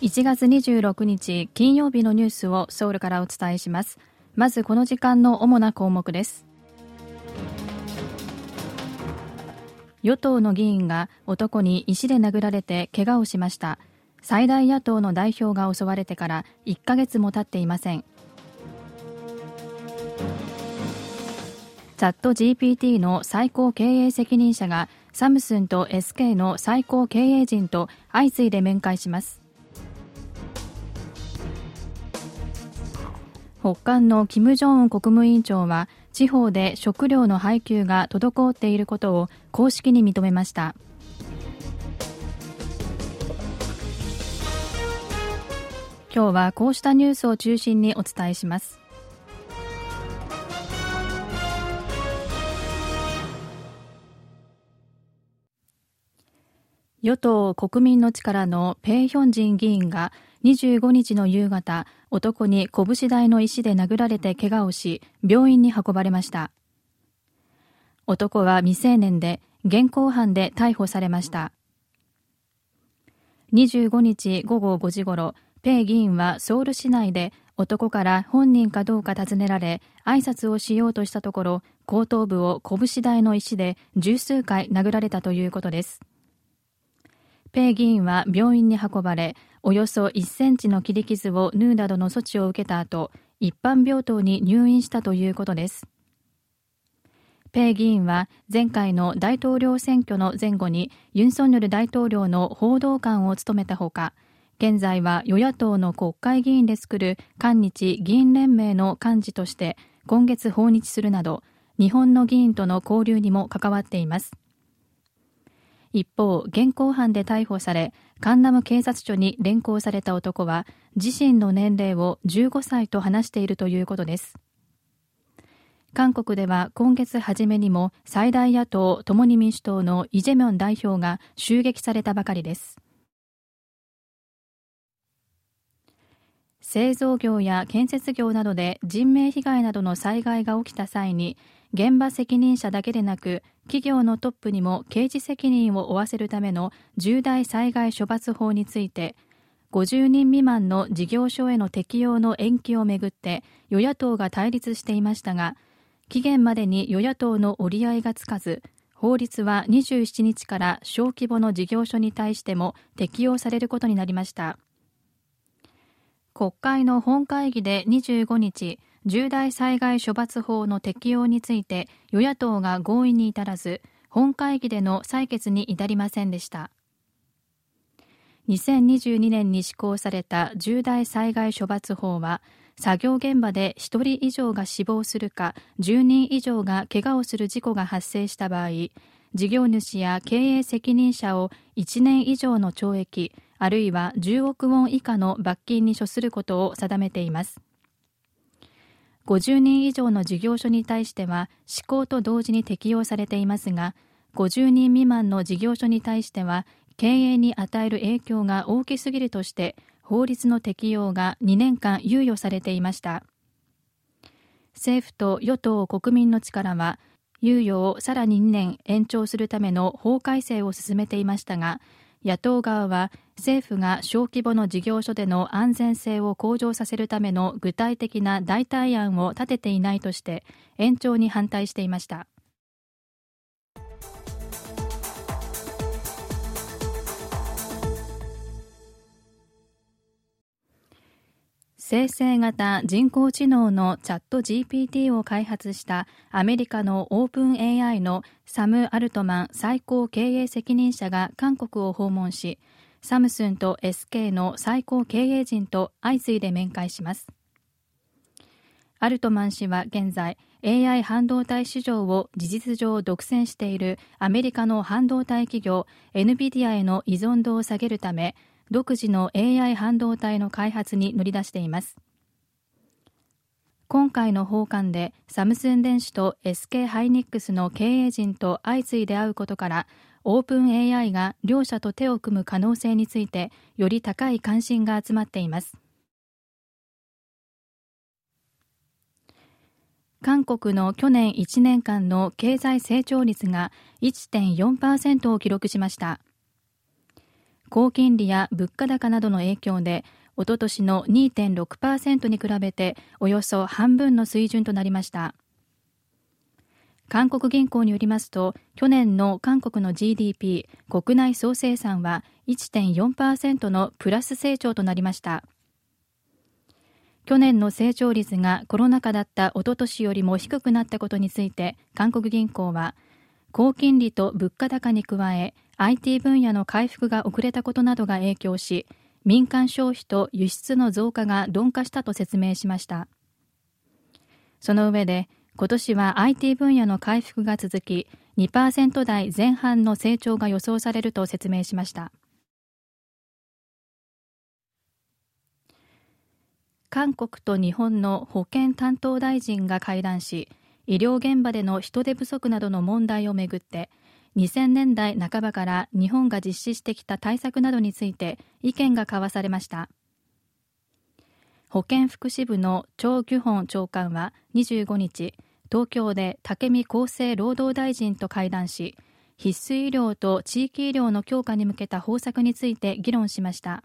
1月26日金曜日のニュースをソウルからお伝えします。まずこの時間の主な項目です。与党の議員が男に石で殴られて怪我をしました。最大野党の代表が襲われてから1ヶ月も経っていません。チャット GPT の最高経営責任者がサムスンと SK の最高経営陣と相次いで面会します。北韓の金正恩国務委員長は地方で食料の配給が滞っていることを公式に認めました。今日はこうしたニュースを中心にお伝えします。与党国民の力のペイヒョンジン議員が25日の夕方、男に拳台の石で殴られて怪我をし、病院に運ばれました。男は未成年で、現行犯で逮捕されました。25日午後5時ごろ、ペイ議員はソウル市内で男から本人かどうか尋ねられ、挨拶をしようとしたところ、後頭部を拳台の石で十数回殴られたということです。ペイ議員は病院に運ばれ、およそ1センチの切り傷を縫うなどの措置を受けた後、一般病棟に入院したということです。ペイ議員は前回の大統領選挙の前後にユン・ソンニョル大統領の報道官を務めたほか、現在は与野党の国会議員で作る韓日議員連盟の幹事として今月訪日するなど、日本の議員との交流にも関わっています。一方、現行犯で逮捕され、カンナム警察署に連行された男は、自身の年齢を15歳と話しているということです。韓国では今月初めにも最大野党共に民主党のイ・ジェミョン代表が襲撃されたばかりです。製造業や建設業などで人命被害などの災害が起きた際に現場責任者だけでなく企業のトップにも刑事責任を負わせるための重大災害処罰法について50人未満の事業所への適用の延期をめぐって与野党が対立していましたが期限までに与野党の折り合いがつかず法律は27日から小規模の事業所に対しても適用されることになりました。国会の本会議で25日重大災害処罰法の適用について与野党が合意に至らず本会議での採決に至りませんでした。2022年に施行された重大災害処罰法は作業現場で1人以上が死亡するか10人以上が怪我をする事故が発生した場合事業主や経営責任者を1年以上の懲役あるいは10億ウォン以下の罰金に処することを定めています。50人以上の事業所に対しては施行と同時に適用されていますが50人未満の事業所に対しては経営に与える影響が大きすぎるとして法律の適用が2年間猶予されていました。政府と与党国民の力は猶予をさらに2年延長するための法改正を進めていましたが野党側は政府が小規模の事業所での安全性を向上させるための具体的な代替案を立てていないとして延長に反対していました。生成型人工知能のチャット GPT を開発したアメリカのオープン AI のサム・アルトマン最高経営責任者が韓国を訪問しサムスンと SK の最高経営陣と相次いで面会します。アルトマン氏は現在 AI 半導体市場を事実上独占しているアメリカの半導体企業 NVIDIA への依存度を下げるため独自の AI 半導体の開発に乗り出しています。今回の訪韓でサムスン電子と SK ハイニックスの経営陣と相次いで会うことからオープン AI が両者と手を組む可能性についてより高い関心が集まっています。韓国の去年1年間の経済成長率が1.4%を記録しました。高金利や物価高などの影響でおととしの2.6%に比べておよそ半分の水準となりました。韓国銀行によりますと去年の韓国の GDP 国内総生産は1.4%のプラス成長となりました。去年の成長率がコロナ禍だったおととしよりも低くなったことについて韓国銀行は高金利と物価高に加え IT 分野の回復が遅れたことなどが影響し民間消費と輸出の増加が鈍化したと説明しました。その上で今年は IT 分野の回復が続き2%台前半の成長が予想されると説明しました。韓国と日本の保健担当大臣が会談し医療現場での人手不足などの問題をめぐって2000年代半ばから日本が実施してきた対策などについて意見が交わされました。保健福祉部のチョ・ギュホン長官は25日東京で武見厚生労働大臣と会談し必須医療と地域医療の強化に向けた方策について議論しました。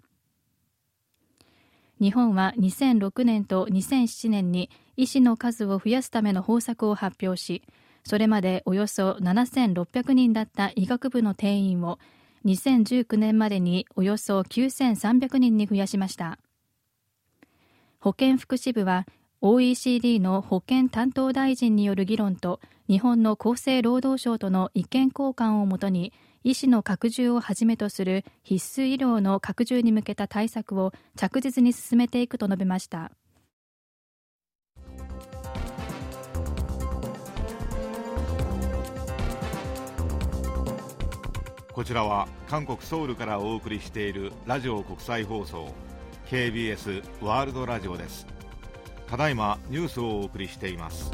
日本は2006年と2007年に医師の数を増やすための方策を発表しそれまでおよそ7600人だった医学部の定員を2019年までにおよそ9300人に増やしました。保健福祉部は OECD の保健担当大臣による議論と日本の厚生労働省との意見交換をもとに医師の拡充をはじめとする必須医療の拡充に向けた対策を着実に進めていくと述べました。こちらは韓国ソウルからお送りしているラジオ国際放送 KBS ワールドラジオです。ただいまニュースをお送りしています。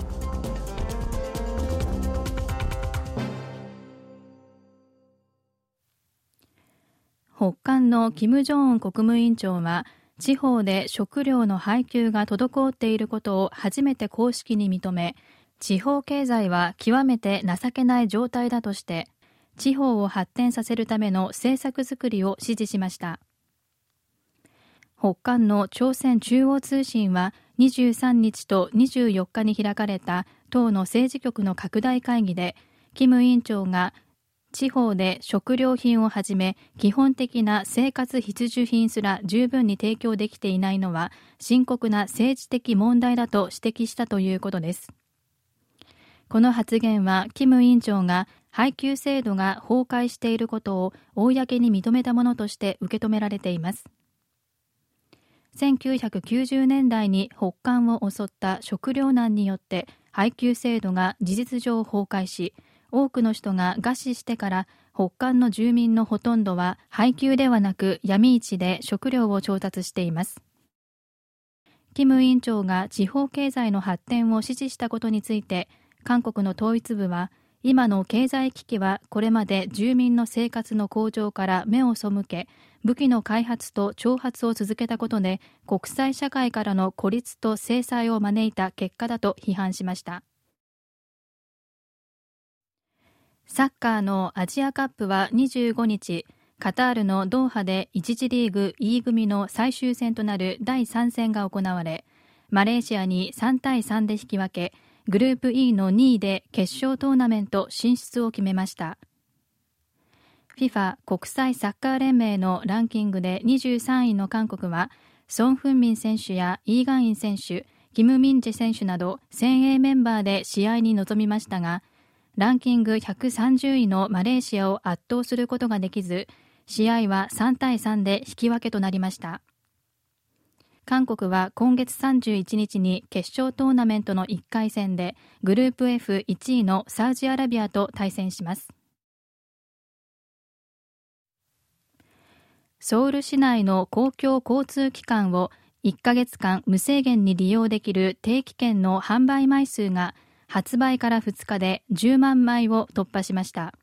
北韓の金正恩国務委員長は地方で食料の配給が滞っていることを初めて公式に認め地方経済は極めて情けない状態だとして地方を発展させるための政策づくりを指示しました。北韓の朝鮮中央通信は23日と24日に開かれた党の政治局の拡大会議で金委員長が地方で食料品をはじめ基本的な生活必需品すら十分に提供できていないのは深刻な政治的問題だと指摘したということです。この発言は金委員長が配給制度が崩壊していることを公に認めたものとして受け止められています。1990年代に北韓を襲った食糧難によって配給制度が事実上崩壊し多くの人が餓死してから北韓の住民のほとんどは配給ではなく闇市で食料を調達しています。金委員長が地方経済の発展を支持したことについて韓国の統一部は今の経済危機はこれまで住民の生活の向上から目を背け武器の開発と挑発を続けたことで国際社会からの孤立と制裁を招いた結果だと批判しました。サッカーのアジアカップは25日カタールのドーハで1次リーグ E 組の最終戦となる第3戦が行われマレーシアに3対3で引き分けグループ E の2位で決勝トーナメント進出を決めました。FIFA 国際サッカー連盟のランキングで23位の韓国はソン・フンミン選手やイーガンイン選手キム・ミンジェ選手など先鋭メンバーで試合に臨みましたがランキング130位のマレーシアを圧倒することができず試合は3対3で引き分けとなりました。韓国は今月31日に決勝トーナメントの1回戦でグループ F1 位のサウジアラビアと対戦します。ソウル市内の公共交通機関を1ヶ月間無制限に利用できる定期券の販売枚数が発売から2日で10万枚を突破しました。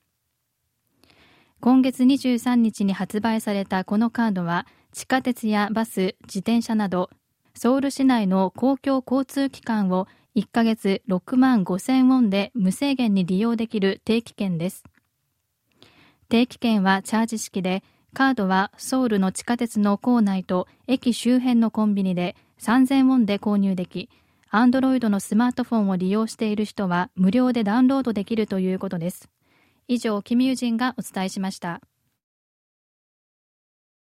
今月23日に発売されたこのカードは地下鉄やバス、自転車などソウル市内の公共交通機関を1ヶ月6万5000ウォンで無制限に利用できる定期券です定期券はチャージ式でカードはソウルの地下鉄の構内と駅周辺のコンビニで3000ウォンで購入でき、アンドロイドのスマートフォンを利用している人は無料でダウンロードできるということです。以上、キム・ユジンがお伝えしました。